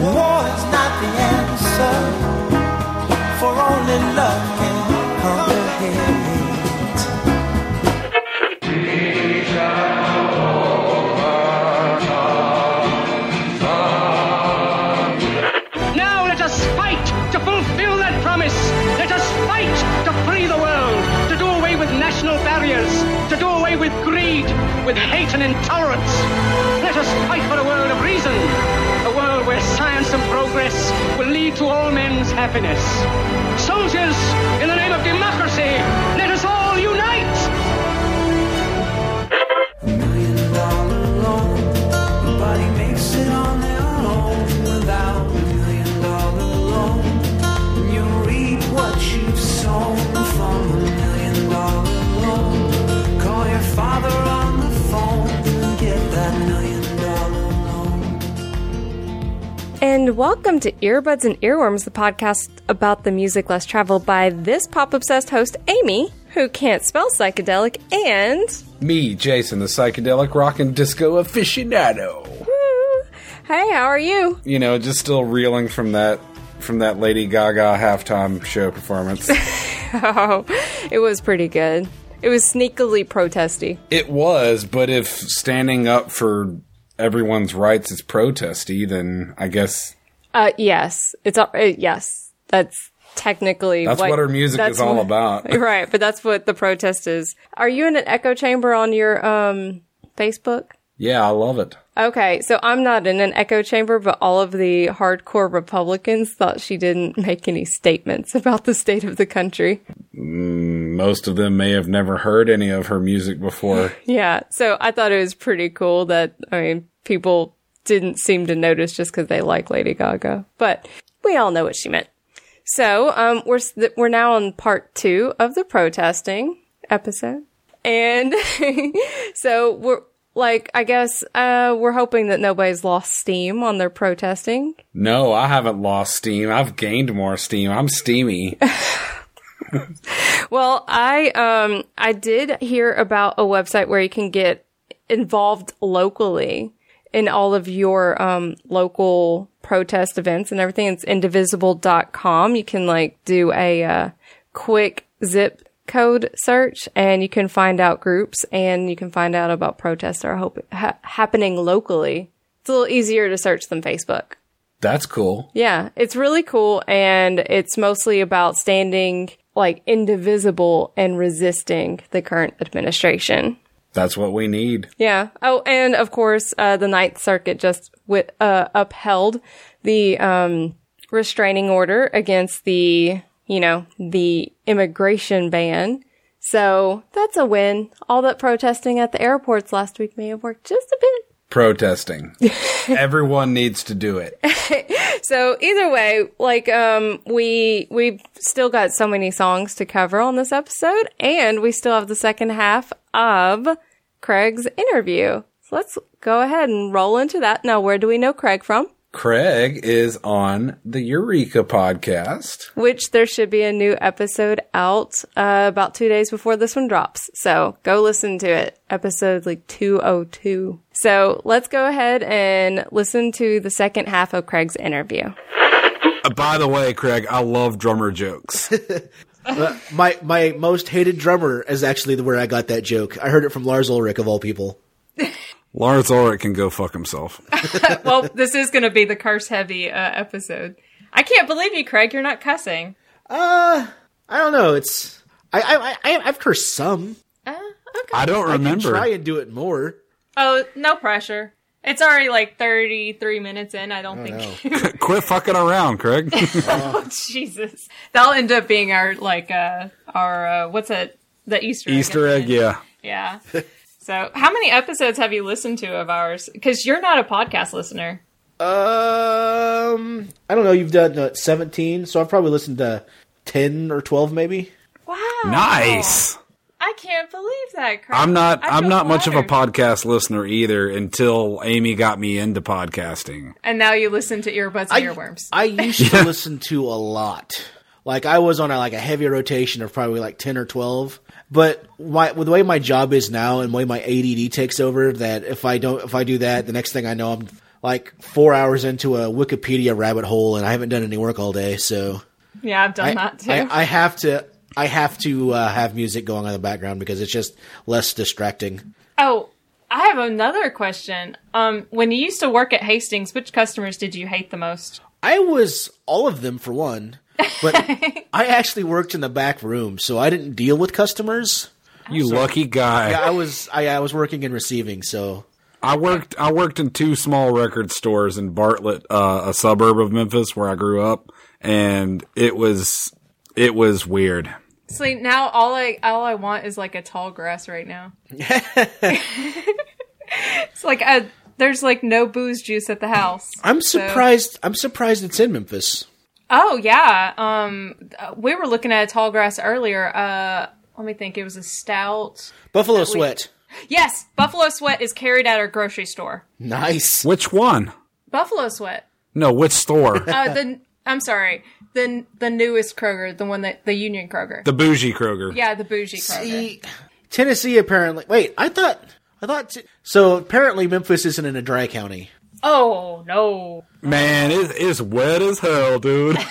War is not the answer, happiness. Soldiers, in the name of democracy, And welcome to Earbuds and Earworms, the podcast about the music less traveled by this pop obsessed host, Amy, who can't spell psychedelic, and. Me, Jason, the psychedelic rock and disco aficionado. Woo. Hey, how are you? You know, just still reeling from that from that Lady Gaga halftime show performance. Oh, it was pretty good. It was sneakily protesty. it was, but if standing up for everyone's rights is protesty, then I guess Uh, yes, it's uh, yes. That's technically that's what, her music is all what- about. right, but that's what the protest is. Are you in an echo chamber on your um Facebook? yeah, I love it. Okay, so I'm not in an echo chamber, but all of the hardcore Republicans thought she didn't make any statements about the state of the country. Most of them may have never heard any of her music before. Yeah, so I thought it was pretty cool that, I mean, people didn't seem to notice just because they like Lady Gaga, but we all know what she meant. So, um, we're, th- we're now on part two of the protesting episode. And so we're, like, I guess, uh, we're hoping that nobody's lost steam on their protesting. No, I haven't lost steam. I've gained more steam. I'm steamy. Well, I um I did hear about a website where you can get involved locally in all of your um local protest events and everything. It's indivisible.com. You can like do a uh, quick zip code search and you can find out groups and you can find out about protests that are hope- ha- happening locally. It's a little easier to search than Facebook. That's cool. Yeah, it's really cool and it's mostly about standing like indivisible and resisting the current administration. That's what we need. Yeah. Oh, and of course, uh, the Ninth Circuit just uh, upheld the um, restraining order against the, you know, the immigration ban. So that's a win. All that protesting at the airports last week may have worked just a bit. Protesting. Everyone needs to do it. So either way, like um we we've still got so many songs to cover on this episode and we still have the second half of Craig's interview. So let's go ahead and roll into that. Now, where do we know Craig from? Craig is on the Eureka podcast. Which there should be a new episode out uh, about 2 days before this one drops. So go listen to it. Episode like 202. So let's go ahead and listen to the second half of Craig's interview. Uh, by the way, Craig, I love drummer jokes. My my most hated drummer is actually the where I got that joke. I heard it from Lars Ulrich of all people. Lars Ulrich can go fuck himself. well, this is going to be the curse heavy uh, episode. I can't believe you, Craig. You're not cussing. Uh, I don't know. It's I I, I I've cursed some. Uh, okay. I don't remember. I can remember. try and do it more. Oh, no pressure. It's already like 33 minutes in. I don't think. Quit fucking around, Craig. Oh, Jesus. That'll end up being our, like, uh, our, uh, what's it? The Easter egg. Easter at egg, yeah. Yeah. so, how many episodes have you listened to of ours? Because you're not a podcast listener. Um, I don't know. You've done uh, seventeen, so I've probably listened to ten or twelve, maybe. Wow. Nice. I can't believe that, Craig. I'm not. I I'm feel not much of a podcast listener either until Amy got me into podcasting. And now you listen to earbuds and I, earworms. I used to listen to a lot. Like I was on a, like a heavy rotation of probably like ten or twelve. But my, with the way my job is now and the way my ADD takes over, that if I don't, if I do that, the next thing I know, I'm like four hours into a Wikipedia rabbit hole, and I haven't done any work all day, so Yeah, I've done I, that too. I, I have to. I have to uh, have music going on in the background because it's just less distracting. oh, I have another question. Um, when you used to work at Hastings, which customers did you hate the most? I was all of them for one, but I actually worked in the back room, so I didn't deal with customers. You lucky guy. I was I, I was working in receiving, so I worked I worked in two small record stores in Bartlett, uh, a suburb of Memphis where I grew up, and it was it was weird. See, now all I all I want is like a tall grass right now. it's like a, there's like no booze juice at the house. I'm So- surprised. I'm surprised it's in Memphis. Oh yeah, um, uh, we were looking at a tall grass earlier. Uh, let me think. It was a stout. Buffalo Sweat. Yes, Buffalo Sweat is carried at our grocery store. Nice. Which one? Buffalo Sweat. No, which store? Uh, the I'm sorry, the the newest Kroger, the one that the Union Kroger. the bougie Kroger. yeah, the bougie Kroger. See, Tennessee apparently. Wait, I thought. I thought. T- so apparently Memphis isn't in a dry county. Oh no, Man, it, it's wet as hell, dude.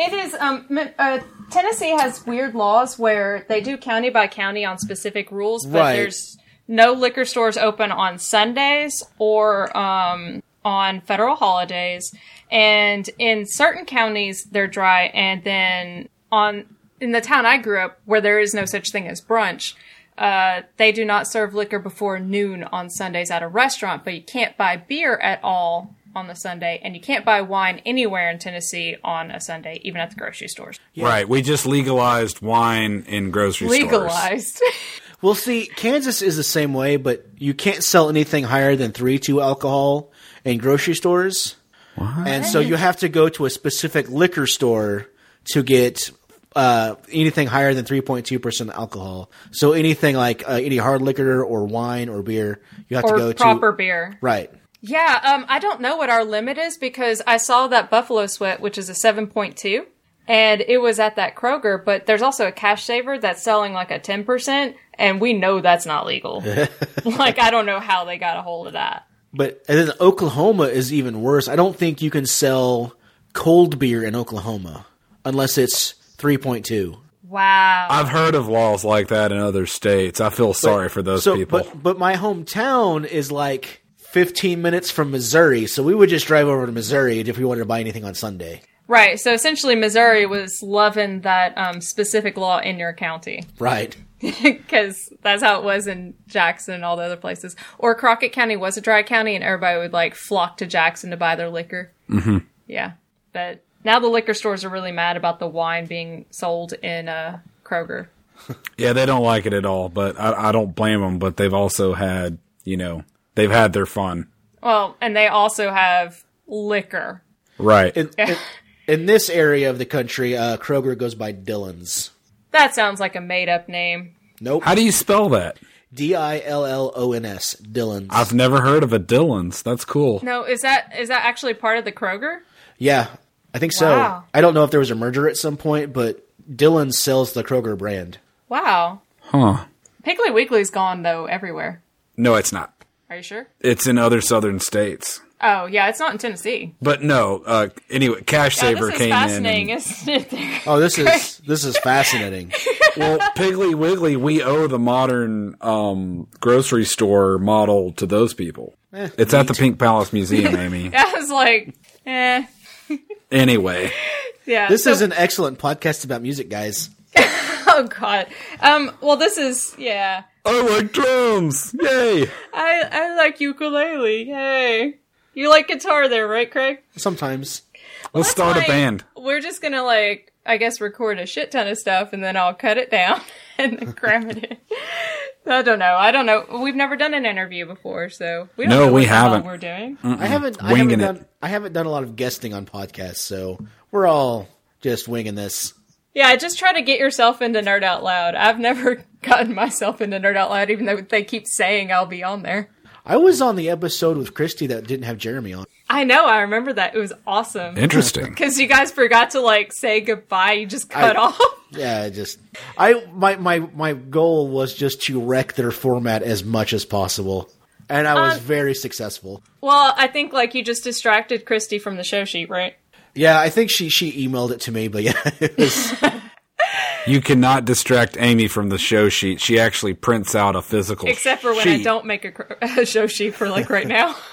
It is. Um, uh, Tennessee has weird laws where they do county by county on specific rules, but Right. there's no liquor stores open on Sundays or um, on federal holidays. And in certain counties, they're dry. And then on in the town I grew up, where there is no such thing as brunch, uh, they do not serve liquor before noon on Sundays at a restaurant, but you can't buy beer at all on the Sunday, and you can't buy wine anywhere in Tennessee on a Sunday, even at the grocery stores. Right. We just legalized wine in grocery stores. Legalized. Well, see, Kansas is the same way, but you can't sell anything higher than three two alcohol in grocery stores. And so you have to go to a specific liquor store to get uh, anything higher than 3.2% alcohol. So anything like uh, any hard liquor or wine or beer, you have to go or proper to. beer. Right. Yeah, um, I don't know what our limit is because I saw that Buffalo Sweat, which is a 7.2, and it was at that Kroger, but there's also a cash saver that's selling like a 10%, and we know that's not legal. like, I don't know how they got a hold of that. But and then Oklahoma is even worse. I don't think you can sell cold beer in Oklahoma unless it's 3.2. Wow. I've heard of laws like that in other states. I feel sorry for those so, people. But, but my hometown is like 15 minutes from Missouri, so we would just drive over to Missouri if we wanted to buy anything on Sunday. Right, so essentially Missouri was loving that um, specific law in your county. Right. because that's how it was in Jackson and all the other places. Or Crockett County was a dry county, and everybody would like flock to Jackson to buy their liquor. Mm-hmm. Yeah, but now the liquor stores are really mad about the wine being sold in uh, Kroger. yeah, they don't like it at all, but I, I don't blame them. But they've also had, you know, they've had their fun. Well, and they also have liquor. Right. In, in, in this area of the country, uh, Kroger goes by Dillon's. That sounds like a made up name. Nope. How do you spell that? D I L L O N S. Dillon's. I've never heard of a Dillon's. That's cool. No, is that is that actually part of the Kroger? yeah, I think so. Wow. I don't know if there was a merger at some point, but Dillon's sells the Kroger brand. Wow. Huh. Piggly Wiggly's gone though everywhere. No, it's not. Are you sure? It's in other southern states. Oh yeah, it's not in Tennessee. But no, uh, anyway, Cash Yeah, Saver this is came fascinating, in. isn't it? Oh, this is this is fascinating. Well, Piggly Wiggly, we owe the modern um, grocery store model to those people. Eh, it's at the Pink Palace Museum, Amy. I was like, eh. Anyway, Yeah. This so- is an excellent podcast about music, guys. Oh god. Um. Well, this is yeah. I like drums. Yay! I I like ukulele. Hey. You like guitar there, right, Craig? Sometimes. Let's start a Like, band. We're just gonna like, I guess, record a shit ton of stuff, and then I'll cut it down and then cram it in. I don't know. I don't know. We've never done an interview before, so we don't No, know we what the hell haven't. We're doing. I haven't. I Winging haven't it. done. I haven't done a lot of guesting on podcasts, so we're all just winging this. Yeah, just try to get yourself into Nerd Out Loud. I've never gotten myself into Nerd Out Loud, even though they keep saying I'll be on there. I was on the episode with Christy that didn't have Jeremy on. I know. I remember that. It was awesome. Interesting. Because you guys forgot to like say goodbye. You just cut I- off. Yeah, I just I my my my goal was just to wreck their format as much as possible. and I was Um, very successful. Well, I think like you just distracted Christy from the show sheet, right? Yeah, I think she she emailed it to me, but yeah, it was, You cannot distract Amy from the show sheet. She actually prints out a physical Except for when I don't make a, a show sheet for like right now.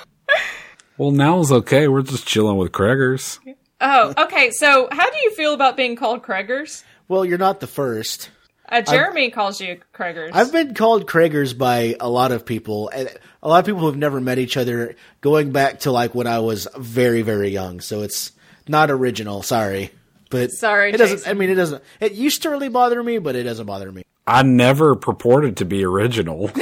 Well, now is okay. We're just chilling with Craigers. Oh, okay. So, how do you feel about being called Craigers? well, you're not the first. Uh, Jeremy calls you Craigers. I've been called Craigers by a lot of people, and a lot of people who've never met each other, going back to like when I was very, very young. So it's not original. Sorry, but Sorry, it doesn't. Jason. I mean, it doesn't. It used to really bother me, but it doesn't bother me. I never purported to be original. so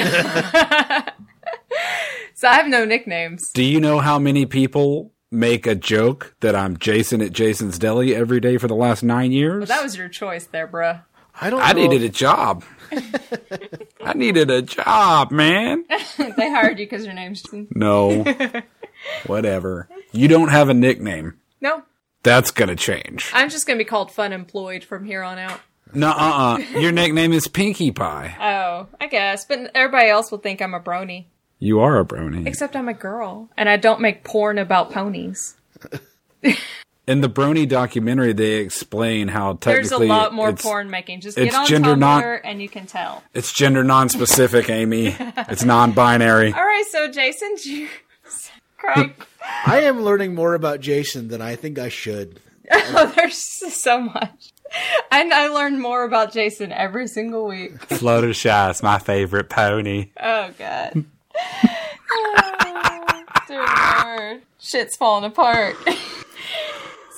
I have no nicknames. Do you know how many people make a joke that I'm Jason at Jason's Deli every day for the last nine years? That was your choice there, bruh. I don't. I know. needed a job. I needed a job, man. They hired you because your name's No. Whatever. You don't have a nickname. no. That's gonna change. I'm just gonna be called Fun Employed from here on out. No, uh, uh Your nickname is Pinkie Pie. Oh, I guess, but everybody else will think I'm a brony. You are a brony. Except I'm a girl, and I don't make porn about ponies. In the Brony documentary, they explain how technically There's a lot more it's, porn making. Just get on gender Tumblr non- and you can tell. It's gender non-specific, Amy. It's non-binary. All right, so Jason, you... Craig. I am learning more about Jason than I think I should. oh, there's so much. And I learn more about Jason every single week. Fluttershy is my favorite pony. Oh god. Oh, dear Lord. Shit's falling apart.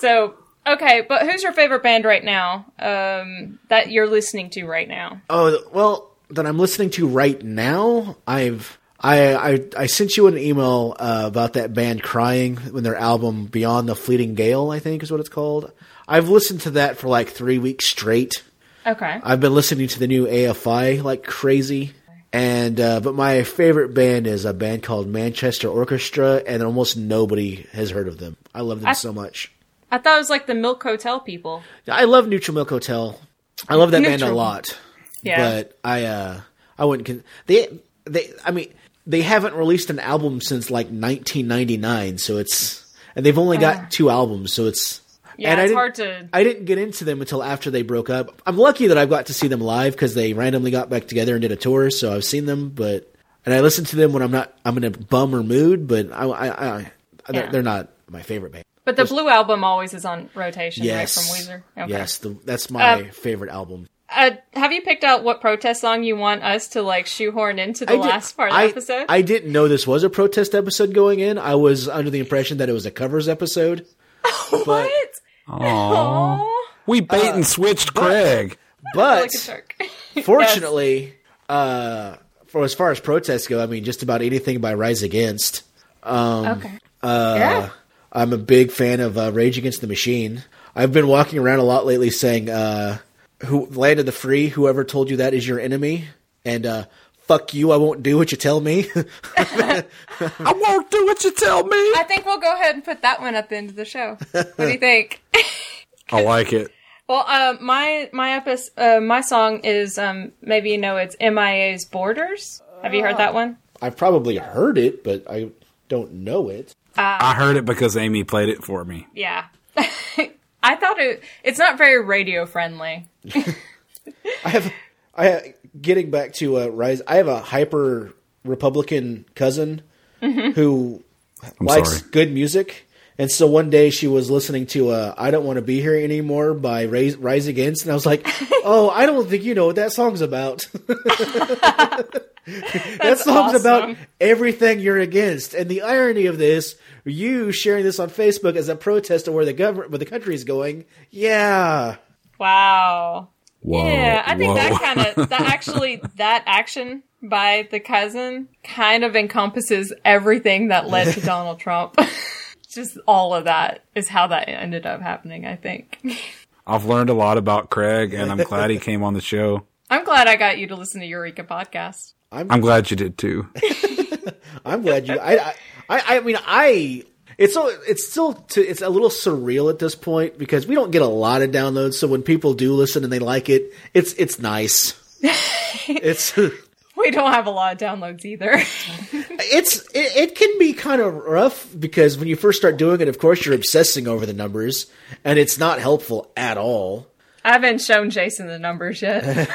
so, okay, but who's your favorite band right now? Um, that you're listening to right now? Oh well, that I'm listening to right now. I've I I, I sent you an email uh, about that band crying when their album Beyond the Fleeting Gale, I think is what it's called. I've listened to that for like three weeks straight. Okay. I've been listening to the new AFI like crazy. And uh, but my favorite band is a band called Manchester Orchestra, and almost nobody has heard of them. I love them I- so much. I thought it was like the Milk Hotel people. I love Neutral Milk Hotel. I love that band a lot. Yeah. But I uh I wouldn't con- they they I mean they haven't released an album since like 1999, so it's and they've only got two albums, so it's. Yeah, and I it's didn't- hard to. I didn't get into them until after they broke up. I'm lucky that I've got to see them live because they randomly got back together and did a tour, so I've seen them. But and I listen to them when I'm not I'm in a bummer mood, but I I, I they're, Yeah. they're not my favorite band. But the Blue album always is on rotation, Yes, right, from Weezer? Okay. yes, the, that's my Um, favorite album. Uh, have you picked out what protest song you want us to like shoehorn into the did- last part of the I, episode? I didn't know this was a protest episode going in. I was under the impression that it was a covers episode. what? Aww. We bait and switched Craig. But Like a shark. fortunately, uh, for as far as protests go, I mean, just about anything by Rise Against. okay. yeah. I'm a big fan of uh, Rage Against the Machine. I've been walking around a lot lately saying, uh, "Who land of the free? Whoever told you that is your enemy." And uh, fuck you, I won't do what you tell me. I won't do what you tell me. I think we'll go ahead and put that one at the end of the show. What do you think? I like it. well, uh, my my episode, uh, my song is um, maybe you know it's MIA's Borders. Have you heard that one? I've probably heard it, but I don't know it. I heard it because Amy played it for me. Yeah. I thought it. It's not very radio friendly. I have, I getting back to uh, Rise. I have a hyper Republican cousin who likes sorry. good music, and so one day she was listening to uh, "I Don't Want to Be Here Anymore" by Rise, Rise Against, and I was like, "Oh, I don't think you know what that song's about." that song's about everything you're against, and the irony of this. You sharing this on Facebook as a protest of where the government, where the country is going, yeah. Wow. Whoa, Yeah, I think whoa. that kind of that actually that action by the cousin kind of encompasses everything that led to Donald Trump. Just all of that is how that ended up happening, I think. I've learned a lot about Craig, and I'm glad he came on the show. I'm glad I got you to listen to Eureka podcast. I'm glad you did too. I'm glad you. I, I, I I mean, I. It's so. It's still. To, it's a little surreal at this point because we don't get a lot of downloads. So when people do listen and they like it, it's it's nice. it's We we don't have a lot of downloads either. It's it, it can be kind of rough because when you first start doing it, of course, you're obsessing over the numbers, and it's not helpful at all. I haven't shown Jason the numbers yet.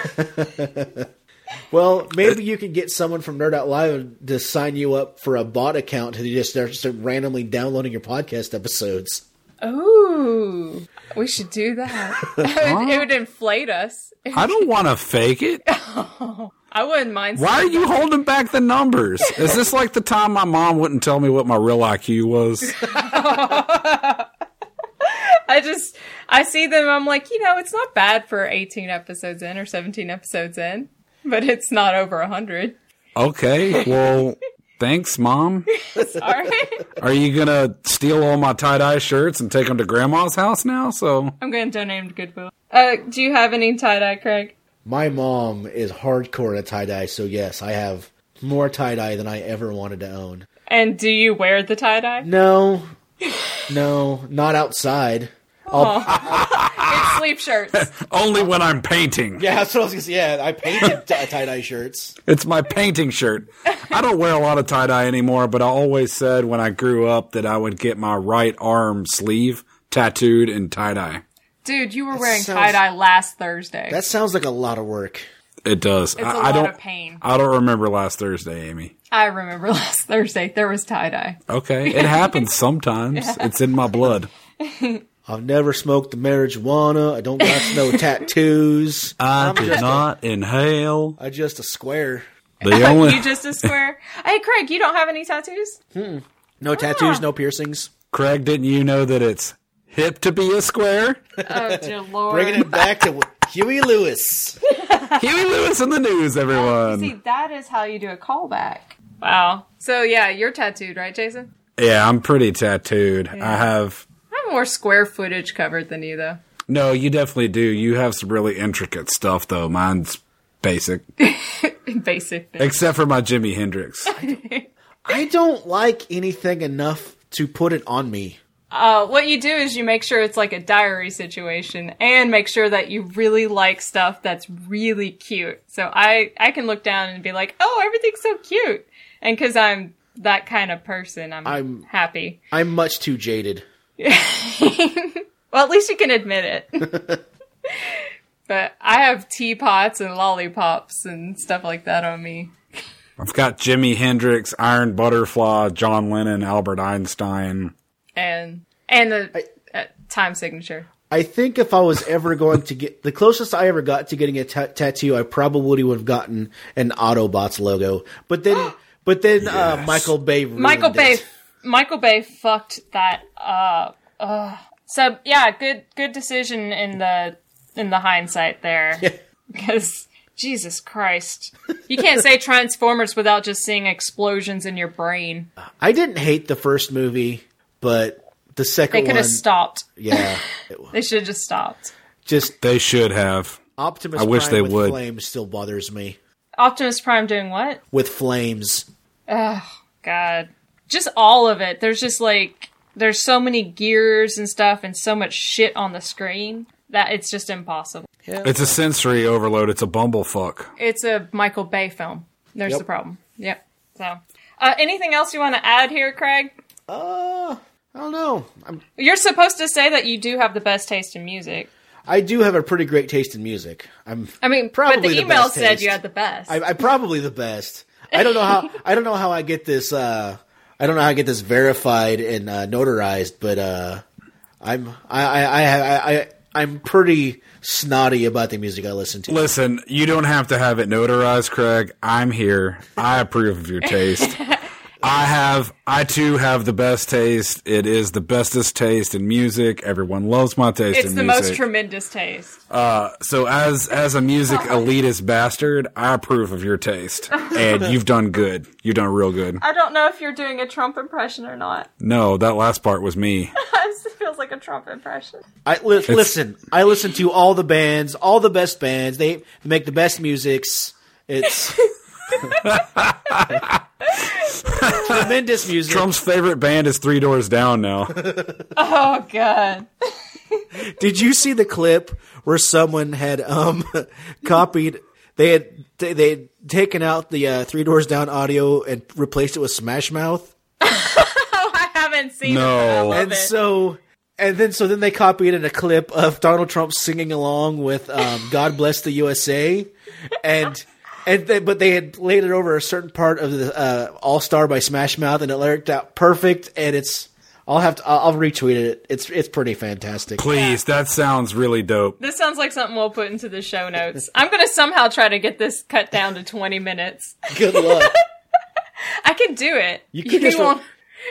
Well, maybe you could get someone from Nerd Out Live to sign you up for a bot account to just start, start randomly downloading your podcast episodes. Ooh, we should do that. it would inflate us. I don't want to fake it. I wouldn't mind. Why are you holding back the numbers? Is this like the time my mom wouldn't tell me what my real IQ was? I just I see them. I'm like, you know, it's not bad for 18 episodes in or 17 episodes in, but it's not over a 100. Okay, well, thanks, mom. All right, Are you gonna steal all my tie dye shirts and take them to grandma's house now? So I'm going to donate them to Goodwill. Uh, do you have any tie dye, Craig? My mom is hardcore at tie dye, so yes, I have more tie dye than I ever wanted to own. And do you wear the tie dye? No, no, not outside. It's sleep shirts. only when I'm painting. Yeah, that's what I was gonna say. Yeah, I painted t- uh, tie dye shirts. It's my painting shirt. I don't wear a lot of tie dye anymore, but I always said when I grew up that I would get my right arm sleeve tattooed in tie dye. Dude, you were wearing sounds- tie dye last Thursday. That sounds like a lot of work. It does. It's a I lot don't. of pain. I don't remember last Thursday, Amy. I remember last Thursday there was tie dye. Okay, it happens sometimes. It's in my blood. I've never smoked the marijuana. I don't got no tattoos. I I'm did just a- not inhale. I just a square. The only you just a square. hey, Craig, you don't have any tattoos? No tattoos, ah. no piercings. Craig, didn't you know that it's hip to be a square? Oh dear lord. Bringing it back to Huey Lewis. Huey Lewis in the news, everyone. See, that is how you do a callback. Wow. So yeah, you're tattooed, right, Jason? Yeah, I'm pretty tattooed. I have. I have more square footage covered than you, though. No, you definitely do. You have some really intricate stuff, though. Mine's basic, Basic. except for my Jimi Hendrix. I don't like anything enough to put it on me. Uh, what you do is you make sure it's like a diary situation, and make sure that you really like stuff that's really cute. So I I can look down and be like, oh, everything's so cute, and because I'm that kind of person, I'm, I'm- happy. I'm much too jaded. Well, at least you can admit it. but I have teapots and lollipops and stuff like that on me. I've got Jimi Hendrix, Iron Butterfly, John Lennon, Albert Einstein. and and the uh, time signature. I think if I was ever going to get the closest I ever got to getting a tattoo, I probably would have gotten an Autobots logo. But then, but then uh, Michael Bay. Michael Bay, it. Michael Bay fucked that up. Ugh. So yeah, good good decision in the in the hindsight there, because Jesus Christ, you can't say Transformers without just seeing explosions in your brain. I didn't hate the first movie, but the second They could one, have stopped. yeah, They should have just stopped. just They should have. Optimus. I wish Prime they with would. Flames still bothers me. Optimus Prime doing what? With flames, Oh God, just all of it. There's just like there's so many gears and stuff, and so much shit on the screen that it's just impossible. Yeah. It's a sensory overload. It's a bumblefuck. It's a Michael Bay film. There's Yep. the problem. Yep. So, uh, anything else you want to add here, Craig? uh, I don't know. I'm, You're supposed to say that you do have the best taste in music. I do have a pretty great taste in music. I'm I mean, but Probably the the email best said taste. you had the best. I, I'm probably the best. I don't know how. I don't know how I get this. Uh, I don't know how I get this verified and uh, notarized, but uh, I'm I I, I I I I'm pretty snotty about the music I listen to. Listen, you don't have to have it notarized, Craig. I'm here. I approve of your taste. I have, I too have the best taste. It is the bestest taste in music. Everyone loves my taste it's in the music. most tremendous taste. Uh, so as as a music elitist bastard, I approve of your taste, and you've done good. You've done real good. I don't know if you're doing a Trump impression or not. No, that last part was me. it feels like a Trump impression. I li- listen. I listen to all the bands, all the best bands. They make the best musics. It's tremendous music. Trump's favorite band is Three Doors Down now. Oh god. Did you see the clip where someone had um copied? they had they they had taken out the uh, Three Doors Down audio and replaced it with Smash Mouth, Oh, I haven't seen No. it. but and it. so and then so then they copied in a clip of Donald Trump singing along with um, "God Bless the USA," and. And they, but they had laid it over a certain part of the uh, All Star by Smash Mouth, and it lyricked out perfect. And it's I'll have to I'll, I'll retweet it. It's it's pretty fantastic. Please, that sounds really dope. This sounds like something we'll put into the show notes. I'm going to somehow try to get this cut down to 20 minutes. Good luck. I can do it. You could just won't-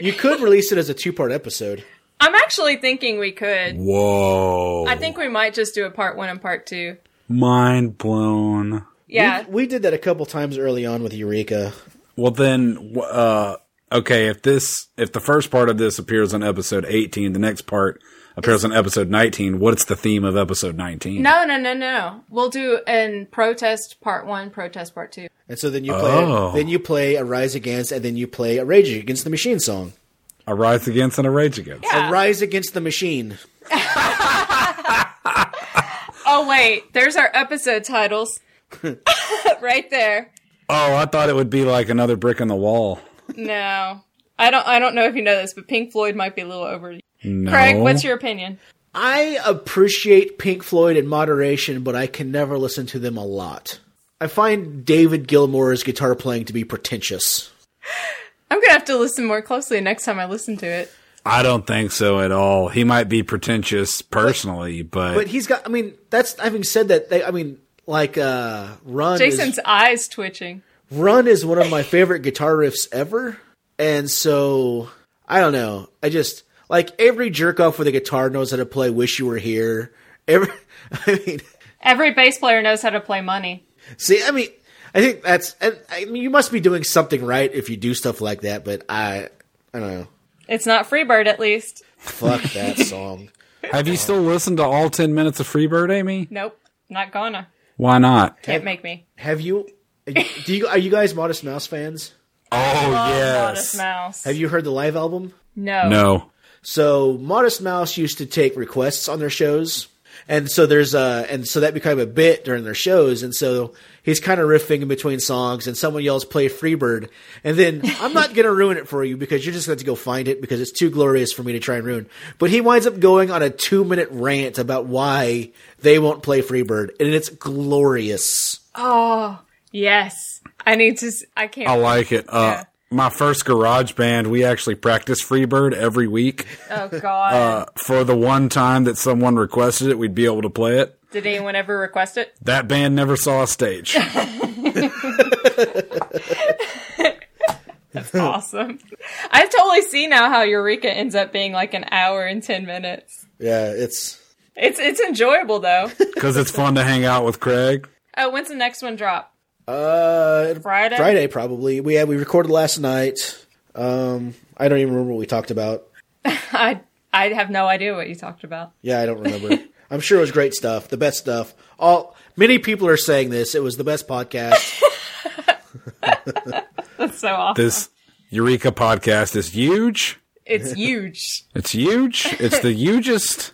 you could release it as a two part episode. I'm actually thinking we could. Whoa. I think we might just do a part one and part two. Mind blown. Yeah. We, we did that a couple times early on with Eureka. Well, then, uh, okay, if this, if the first part of this appears on episode 18, the next part appears on episode 19, what's the theme of episode 19? No, no, no, no. We'll do an protest part one, protest part two. And so then you play Oh. then you play a Rise Against and then you play a Rage Against the Machine song. A rise against and a rage against. Yeah. A Rise Against the Machine. Oh, wait. There's our episode titles. right there. Oh, I thought it would be like another brick in the wall. No. I don't I don't know if you know this, but Pink Floyd might be a little over. No. Craig, what's your opinion? I appreciate Pink Floyd in moderation, but I can never listen to them a lot. I find David Gilmour's guitar playing to be pretentious. I'm gonna have to listen more closely next time I listen to it. I don't think so at all. He might be pretentious personally, but, But he's got I mean, that's having said that they I mean like uh Run Jason's is, eyes twitching. Run is one of my favorite guitar riffs ever. And so I don't know. I just like every jerk off with a guitar knows how to play Wish You Were Here. Every I mean Every bass player knows how to play money. see I mean I think that's I mean you must be doing something right if you do stuff like that, but I I don't know. It's not Freebird, at least. Fuck that song. have you still listened to all 10 minutes of Freebird, Amy? Nope, not gonna. Why not? Can't make me. Have you do you are you guys Modest Mouse fans? Oh, Modest yes. Mouse. Have you heard the live album? No. No. So Modest Mouse used to take requests on their shows, and so there's uh and so that became a bit during their shows, and so he's kind of riffing in between songs, and someone yells "Play Freebird," and then I'm not gonna ruin it for you because you're just going to go find it because it's too glorious for me to try and ruin. But he winds up going on a two minute rant about why they won't play Freebird, and it's glorious. Oh, yes. I need to. I can't. I like it. Uh, Yeah. My first garage band, we actually practice Freebird every week. oh God. Uh, for the one time that someone requested it, we'd be able to play it. Did anyone ever request it? That band never saw a stage. That's awesome. I totally see now how Eureka ends up being like an hour and ten minutes. Yeah, it's It's it's enjoyable though. Because it's fun to hang out with Craig. oh, when's the next one drop? Uh Friday. Friday probably. We had we recorded last night. Um, I don't even remember what we talked about. I I have no idea what you talked about. Yeah, I don't remember. I'm sure it was great stuff, the best stuff. All many people are saying this. It was the best podcast. That's so awesome. This Eureka podcast is huge. It's huge. It's huge. It's the hugest.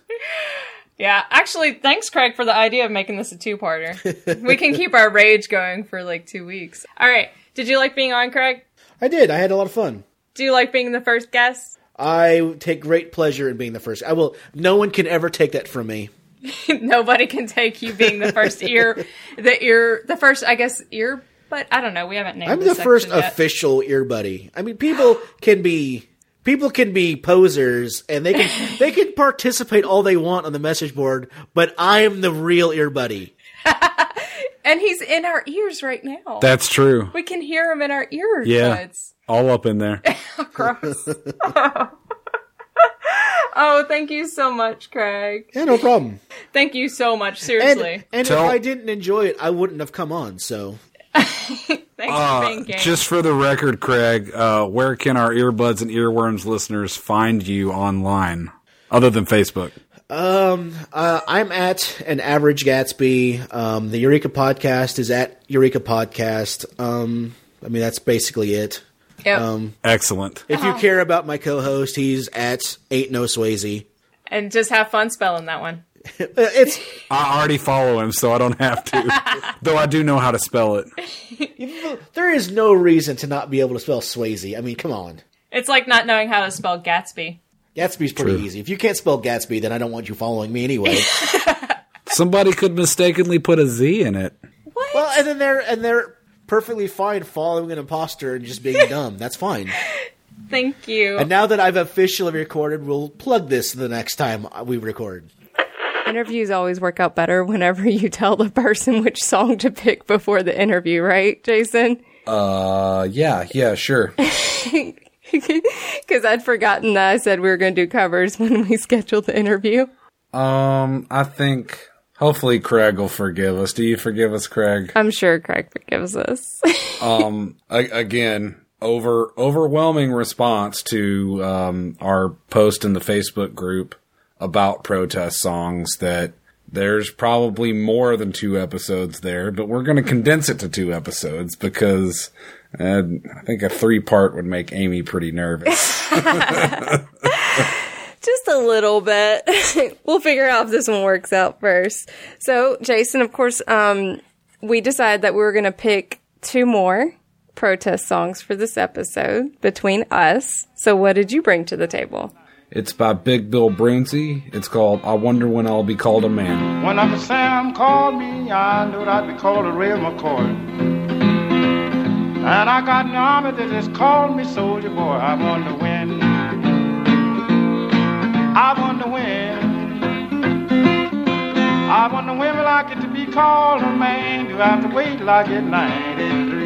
Yeah, actually, thanks, Craig, for the idea of making this a two-parter. we can keep our rage going for like two weeks. All right. Did you like being on, Craig? I did. I had a lot of fun. Do you like being the first guest? I take great pleasure in being the first. I will. No one can ever take that from me. Nobody can take you being the first ear, the ear, the first, I guess, ear. But I don't know. We haven't named. I'm the first yet. official ear buddy. I mean, people can be people can be posers and they can they can participate all they want on the message board, but I'm the real ear buddy. and he's in our ears right now. That's true. we can hear him in our ears. Yeah. buds. All up in there. Oh, gross. oh, thank you so much, Craig. Yeah, no problem. Thank you so much. And, Seriously. and Tell- if I didn't enjoy it, I wouldn't have come on. So Thanks for being game. Uh, Just for the record, Craig, uh, where can our earbuds and earworms listeners find you online other than Facebook? uh, I'm at an average Gatsby. Um, the Eureka podcast is at Eureka podcast. Um, I mean that's basically it. Yep. Um, Excellent. if you care about my co-host, he's at Ain't No Swayze. and just have fun spelling that one. It's I already follow him, so I don't have to. Though I do know how to spell it. there is no reason to not be able to spell Swayze. I mean, come on. It's like not knowing how to spell Gatsby. Gatsby's pretty True. easy. If you can't spell Gatsby, then I don't want you following me anyway. Somebody could mistakenly put a Z in it. What? well, and then they're and they're perfectly fine following an imposter and just being dumb. That's fine. Thank you. And now that I've officially recorded, we'll plug this the next time we record. Interviews always work out better whenever you tell the person which song to pick before the interview, right, Jason? Uh, yeah, yeah, sure. Because I'd forgotten that I said we were going to do covers when we scheduled the interview. Um, I think hopefully Craig will forgive us. Do you forgive us, Craig? I'm sure Craig forgives us. um, again, over overwhelming response to um, our post in the Facebook group about protest songs that there's probably more than two episodes there, but we're going to condense it to two episodes because uh, I think a three part would make Amy pretty nervous. Just a little bit. we'll figure out if this one works out first. So, Jason, of course, um, we decided that we were going to pick two more protest songs for this episode between us. So, what did you bring to the table? It's by Big Bill Broonzy. It's called I Wonder When I'll Be Called a Man. When Uncle Sam called me, I knew I'd be called a real McCoy. And I got an army that just called me soldier boy. I wonder when. I wonder when. I wonder when will I get to be called a man? Do I have to wait till I get 93?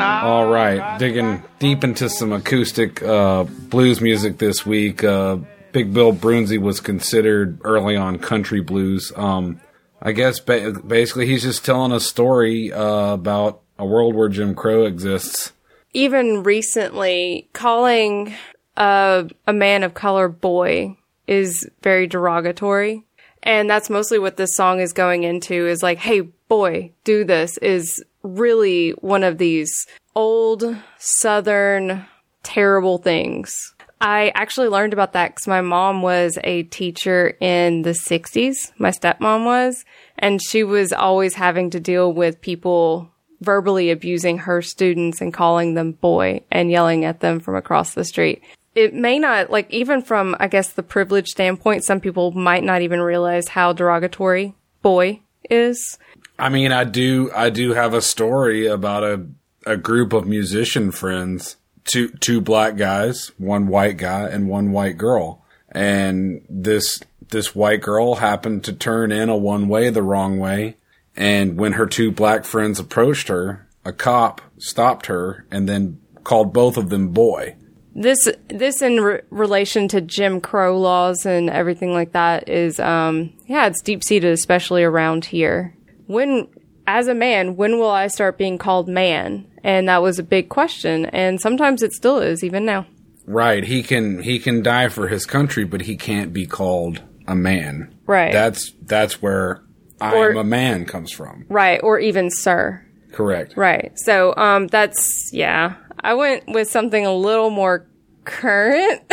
All right, digging deep into some acoustic uh, blues music this week. Uh, Big Bill Broonzy was considered early on country blues. Um, I guess ba- basically he's just telling a story uh, about a world where Jim Crow exists. Even recently, calling a, a man of color boy is very derogatory. And that's mostly what this song is going into is like, hey, boy, do this is really one of these old southern terrible things. I actually learned about that because my mom was a teacher in the 60s. My stepmom was. And she was always having to deal with people verbally abusing her students and calling them boy and yelling at them from across the street. It may not, like, even from, I guess, the privilege standpoint, some people might not even realize how derogatory boy is. I mean, I do I do have a story about a a group of musician friends, two two black guys, one white guy, and one white girl. And this this white girl happened to turn in a one way the wrong way, and when her two black friends approached her, a cop stopped her and then called both of them boy. This this in re- relation to Jim Crow laws and everything like that is um yeah, it's deep seated especially around here. When as a man, when will I start being called man? And that was a big question and sometimes it still is even now. Right, he can he can die for his country, but he can't be called a man. Right. That's that's where I Or- am a man comes from. Right, or even sir. Correct. Right. So um that's yeah. I went with something a little more current.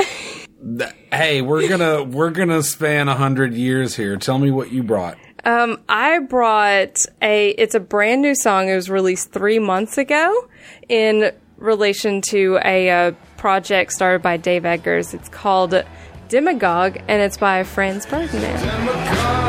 Hey, we're gonna we're gonna span a hundred years here. Tell me what you brought. Um, I brought a, it's a brand new song. It was released three months ago in relation to a uh, project started by Dave Eggers. It's called Demagogue and it's by Franz Ferdinand.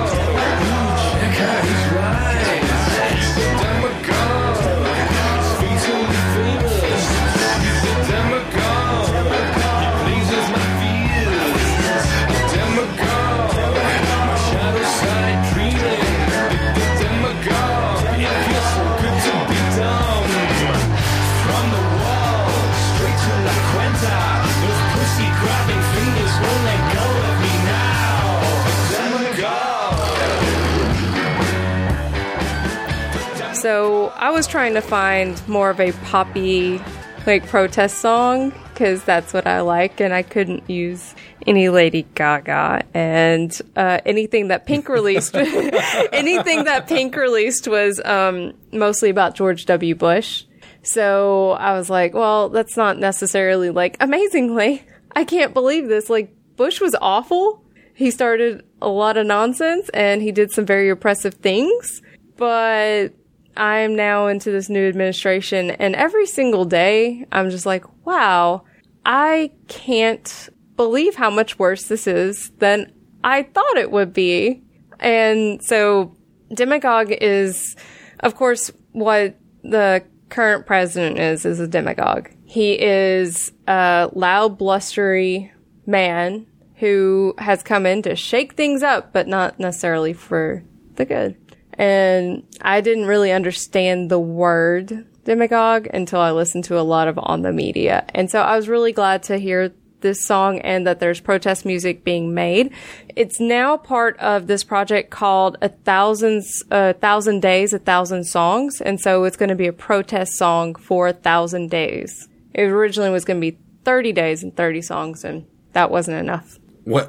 So I was trying to find more of a poppy, like protest song because that's what I like, and I couldn't use any Lady Gaga and uh, anything that Pink released. anything that Pink released was um, mostly about George W. Bush. So I was like, well, that's not necessarily like amazingly I can't believe this. Like, Bush was awful. He started a lot of nonsense and he did some very oppressive things. But I'm now into this new administration and every single day I'm just like, wow, I can't believe how much worse this is than I thought it would be. And so demagogue is, of course, what the current president is, is a demagogue. He is a loud, blustery man who has come in to shake things up, but not necessarily for the good. And I didn't really understand the word demagogue until I listened to a lot of on the media. And so I was really glad to hear this song and that there's protest music being made. It's now part of this project called a thousand, a thousand days, a thousand songs. And so it's going to be a protest song for a thousand days. It originally was going to be 30 days and 30 songs and that wasn't enough.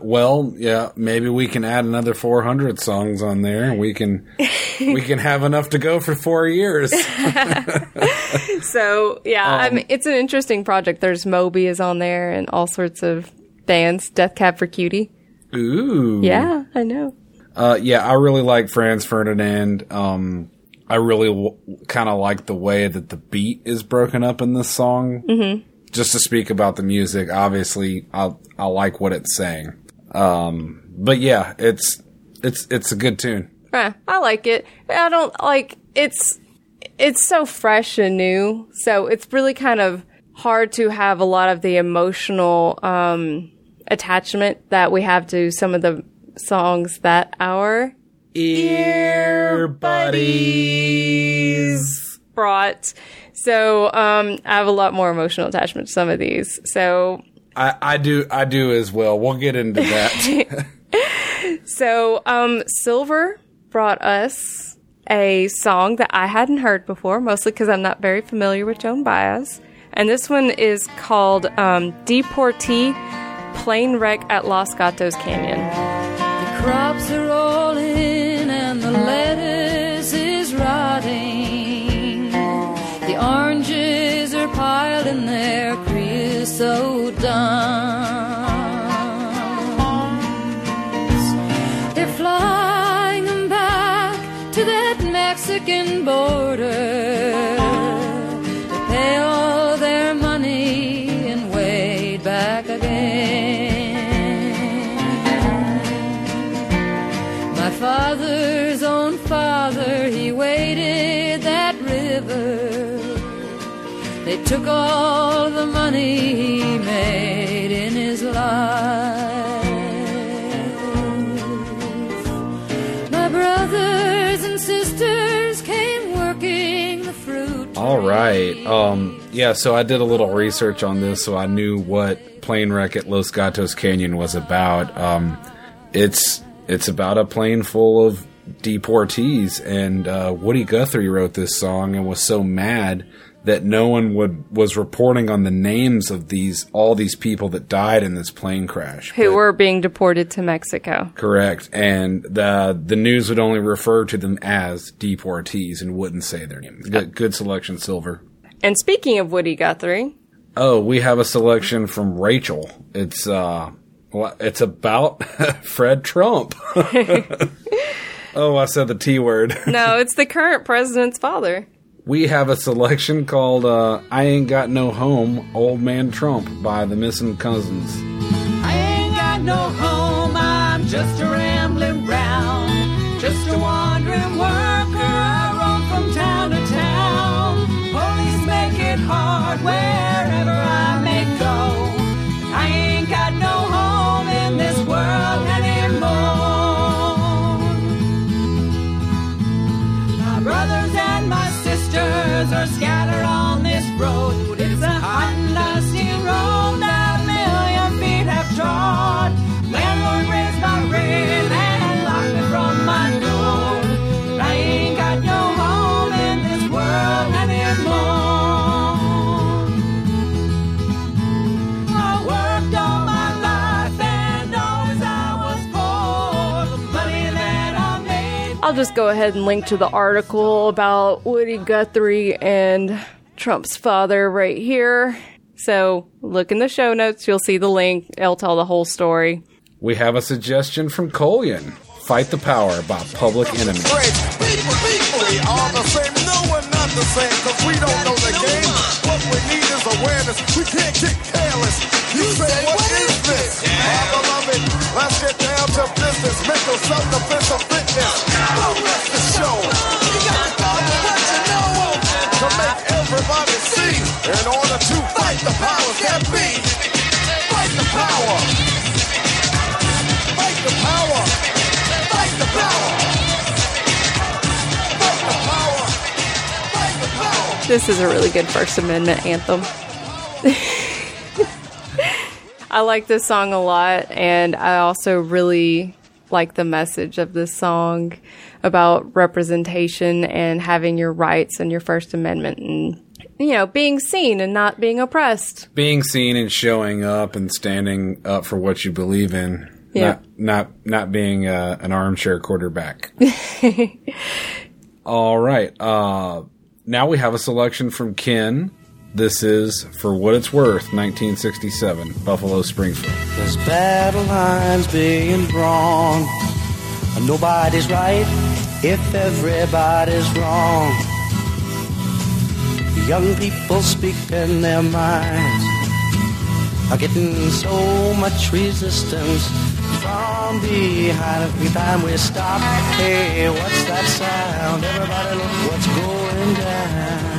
Well, yeah, maybe we can add another 400 songs on there. We can we can have enough to go for 4 years. So yeah, I mean, it's an interesting project. There's Moby is on there and all sorts of bands. Death Cab for Cutie. Ooh. Yeah, I know. Uh, yeah, I really like Franz Ferdinand. Um, I really w- kind of like the way that the beat is broken up in this song. Mm-hmm. Just to speak about the music, obviously, I I like what it's saying. Um, but yeah, it's it's it's a good tune. Eh, I like it. I don't like it's it's so fresh and new. So it's really kind of hard to have a lot of the emotional um attachment that we have to some of the songs that our Ear buddies. brought. So um I have a lot more emotional attachment to some of these. So I, I do I do as well. We'll get into that. So, um, Silver brought us a song that I hadn't heard before, mostly because I'm not very familiar with Joan Baez. And this one is called um, Deportee Plane Wreck at Los Gatos Canyon. The crops are all in their dumps. They're flying back to that Mexican border They took all the money he made in his life. My brothers and sisters came working the fruit. All right. Um, yeah, so I did a little research on this, so I knew what plane wreck at Los Gatos Canyon was about. Um, it's it's about a plane full of deportees, and uh, Woody Guthrie wrote this song and was so mad that no one would was reporting on the names of these all these people that died in this plane crash. Who But- were being deported to Mexico. Correct, and the the news would only refer to them as deportees and wouldn't say their names. Good, good selection, Silver. And speaking of Woody Guthrie, Oh, we have a selection from Rachel. It's uh, well, it's about Fred Trump. oh, I said the T word. no, it's the current president's father. We have a selection called uh, "I Ain't Got No Home, Old Man Trump" by the Missing Cousins. I ain't got no home, I'm just a rambling round. Just a wandering worker, just go ahead and link to the article about Woody Guthrie and Trump's father right here. So look in the show notes. You'll see the link. It'll tell the whole story. We have a suggestion from Collian. Fight the Power by Public Enemy. Great. People, people, we are the same. No, we're not the same, cause we don't know the game. What we need is awareness. We can't get careless. You say, what is this? My beloved, let's get down to business. Mental self-defense of fitness. This is a really good First Amendment anthem. I like this song a lot, and I also really like the message of this song about representation and having your rights and your First Amendment and, you know, being seen and not being oppressed. Being seen and showing up and standing up for what you believe in. Yeah. Not not not being uh, an armchair quarterback. All right. Uh, now we have a selection from Ken. This is For What It's Worth, 1967, Buffalo Springfield. There's battle lines being drawn. Nobody's right if everybody's wrong. Young people speak in their minds are getting so much resistance from behind. Every time we stop, hey, what's that sound? Everybody look what's going down.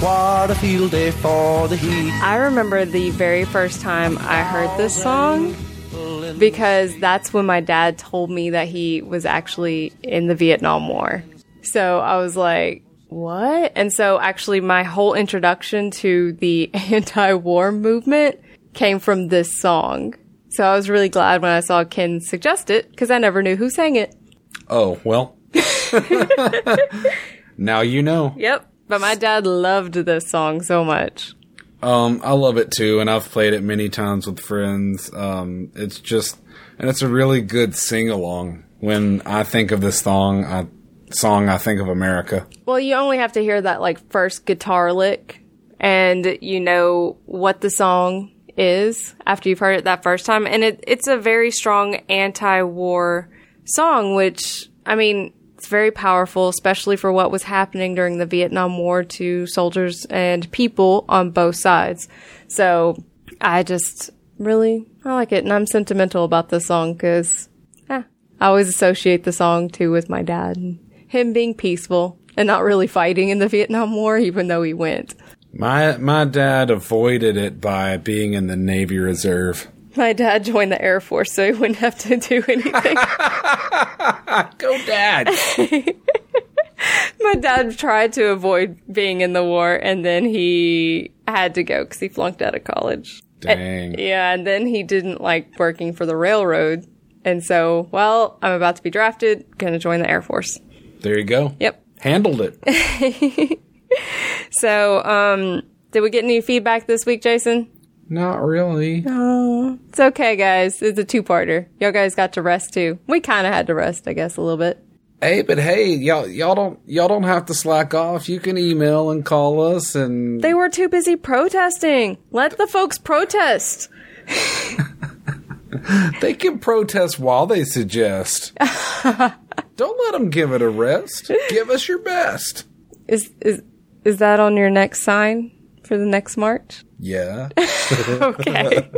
What a field day for the heat. I remember the very first time I heard this song because that's when my dad told me that he was actually in the Vietnam War. So I was like, what? And so actually my whole introduction to the anti-war movement came from this song. So I was really glad when I saw Ken suggest it because I never knew who sang it. Oh, well. now you know. Yep. But my dad loved this song so much. Um, I love it too, and I've played it many times with friends. Um, it's just, and it's a really good sing along. When I think of this song, I, song, I think of America. Well, you only have to hear that like first guitar lick and you know what the song is after you've heard it that first time. And it, it's a very strong anti-war song, which, I mean, it's very powerful, especially for what was happening during the Vietnam War to soldiers and people on both sides. So I just really, I like it. And I'm sentimental about this song because eh, I always associate the song too with my dad and him being peaceful and not really fighting in the Vietnam War, even though he went. My my dad avoided it by being in the Navy Reserve. My dad joined the Air Force, so he wouldn't have to do anything. Go, Dad! My dad tried to avoid being in the war, and then he had to go because he flunked out of college. Dang. Yeah, and then he didn't like working for the railroad. And so, well, I'm about to be drafted, gonna join the Air Force. There you go. Yep. Handled it. So, um, did we get any feedback this week, Jason? Not really. No. It's okay, guys. It's a two-parter. Y'all guys got to rest too. We kind of had to rest, I guess, a little bit. Hey, but hey, y'all y'all don't y'all don't have to slack off. You can email and call us and They were too busy protesting. Let the folks protest. they can protest while they suggest. don't let them give it a rest. Give us your best. Is is is that on your next sign for the next march? Yeah. Okay.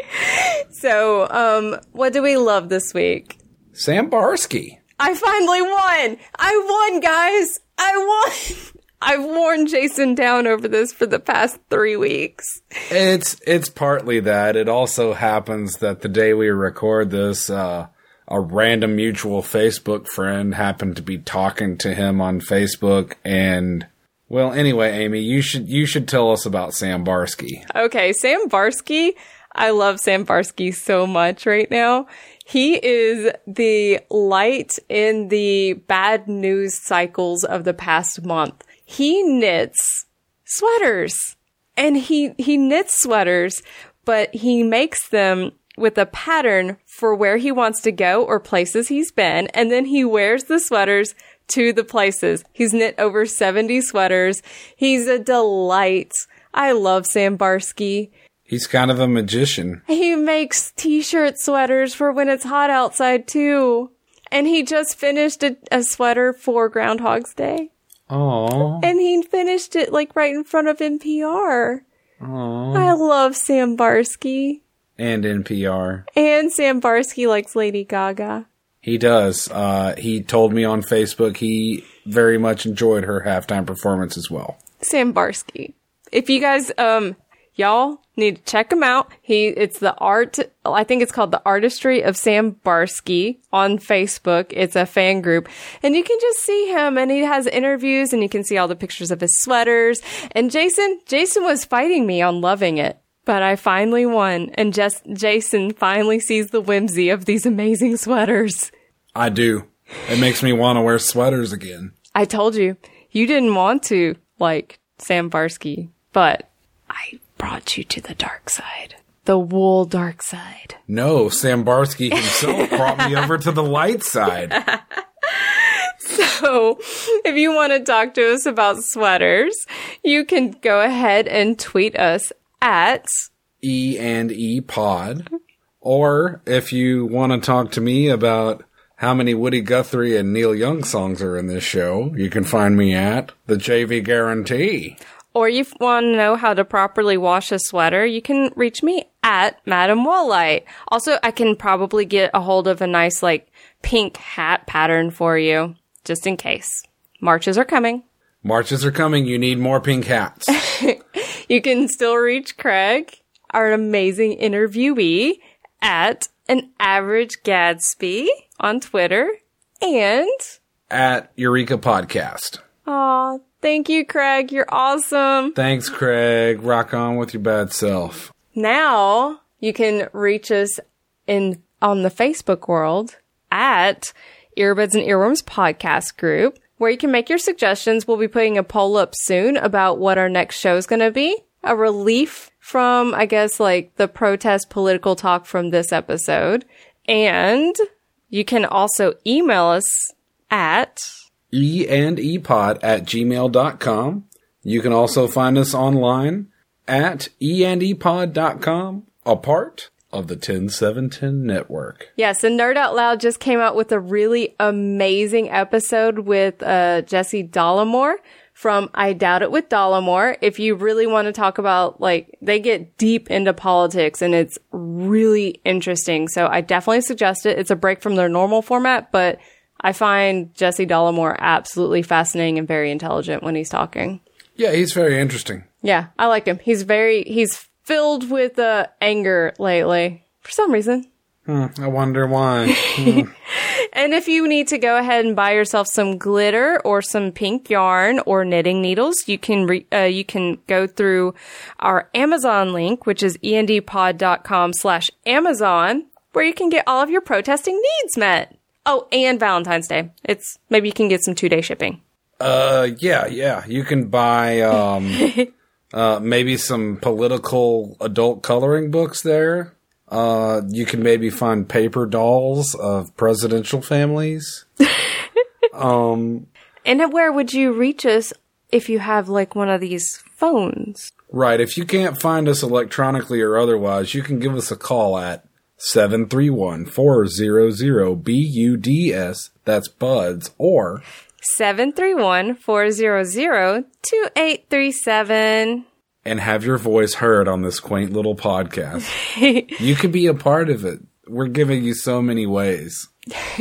so, um, what do we love this week? Sam Barsky. I finally won! I won, guys! I won! I've worn Jason down over this for the past three weeks. It's it's partly that. It also happens that the day we record this, uh, a random mutual Facebook friend happened to be talking to him on Facebook, and well, anyway, Amy, you should you should tell us about Sam Barsky. Okay, Sam Barsky. I love Sam Barsky so much right now. He is the light in the bad news cycles of the past month. He knits sweaters and he, he knits sweaters, but he makes them with a pattern for where he wants to go or places he's been, and then he wears the sweaters to the places. He's knit over 70 sweaters. He's a delight. I love Sam Barsky. He's kind of a magician. He makes t-shirt sweaters for when it's hot outside too. And he just finished a, a sweater for Groundhog's Day. Oh, And he finished it like right in front of NPR. I love Sam Barsky. and NPR. And Sam Barsky likes Lady Gaga. He does. Uh, he told me on Facebook he very much enjoyed her halftime performance as well. Sam Barsky. If you guys, um, y'all need to check him out. He, it's the art, I think it's called the Artistry of Sam Barsky on Facebook. It's a fan group and you can just see him and he has interviews and you can see all the pictures of his sweaters. And Jason, Jason was fighting me on loving it. But I finally won, and just Jason finally sees the whimsy of these amazing sweaters. I do. It makes me want to wear sweaters again. I told you, you didn't want to like Sam Barsky, but I brought you to the dark side. The wool dark side. No, Sam Barsky himself brought me over to the light side. So, if you want to talk to us about sweaters, you can go ahead and tweet us at E and E Pod. Or if you want to talk to me about how many Woody Guthrie and Neil Young songs are in this show, you can find me at the JV Guarantee. or if you want to know how to properly wash a sweater, you can reach me at Madam Wallite. Also, I can probably get a hold of a nice like pink hat pattern for you, just in case. Marches are coming. Marches are coming. You need more pink hats. You can still reach Craig, our amazing interviewee, at an average Gadsby on Twitter. And, at Eureka Podcast. aw, thank you, Craig. You're awesome. Thanks, Craig. Rock on with your bad self. Now you can reach us in on the Facebook world at Earbuds and Earworms podcast group where you can make your suggestions. We'll be putting a poll up soon about what our next show is going to be. A relief from, I guess, like the protest political talk from this episode. And you can also email us at E and epod at gmail.com. You can also find us online at e and epod.com, a part of the 10710 network. Yes, and Nerd Out Loud just came out with a really amazing episode with uh, Jesse Dollemore from I Doubt It with Dollemore. If you really want to talk about, like, they get deep into politics and it's really interesting. So I definitely suggest it. It's a break from their normal format, but I find Jesse Dollemore absolutely fascinating and very intelligent when he's talking. Yeah, he's very interesting. Yeah, I like him. He's very, he's filled with uh, anger lately for some reason. I wonder why. And if you need to go ahead and buy yourself some glitter or some pink yarn or knitting needles, you can re- uh, you can go through our Amazon link, which is endpod.com slash Amazon, where you can get all of your protesting needs met. Oh, and Valentine's Day. It's maybe you can get some two day shipping. Uh, yeah, yeah. You can buy, um, uh, maybe some political adult coloring books there. Uh, you can maybe find paper dolls of presidential families. um, And where would you reach us if you have like one of these phones? Right. If you can't find us electronically or otherwise, you can give us a call at 731-400-BUDS. That's buds or 731-400-2837. and have your voice heard on this quaint little podcast. you could be a part of it. We're giving you so many ways.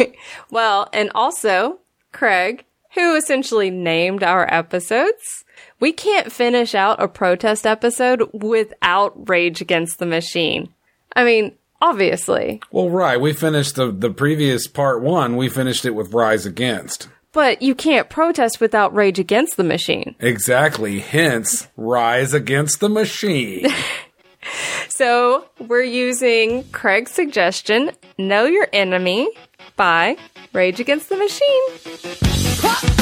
Well, and also, Craig, who essentially named our episodes, we can't finish out a protest episode without Rage Against the Machine. I mean, obviously. Well, right. We finished the, the previous part one. We finished it with Rise Against. But you can't protest without Rage Against the Machine. Exactly. Hence, Rise Against the Machine. So we're using Craig's suggestion, Know Your Enemy by Rage Against the Machine. We're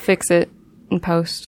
fix it in post.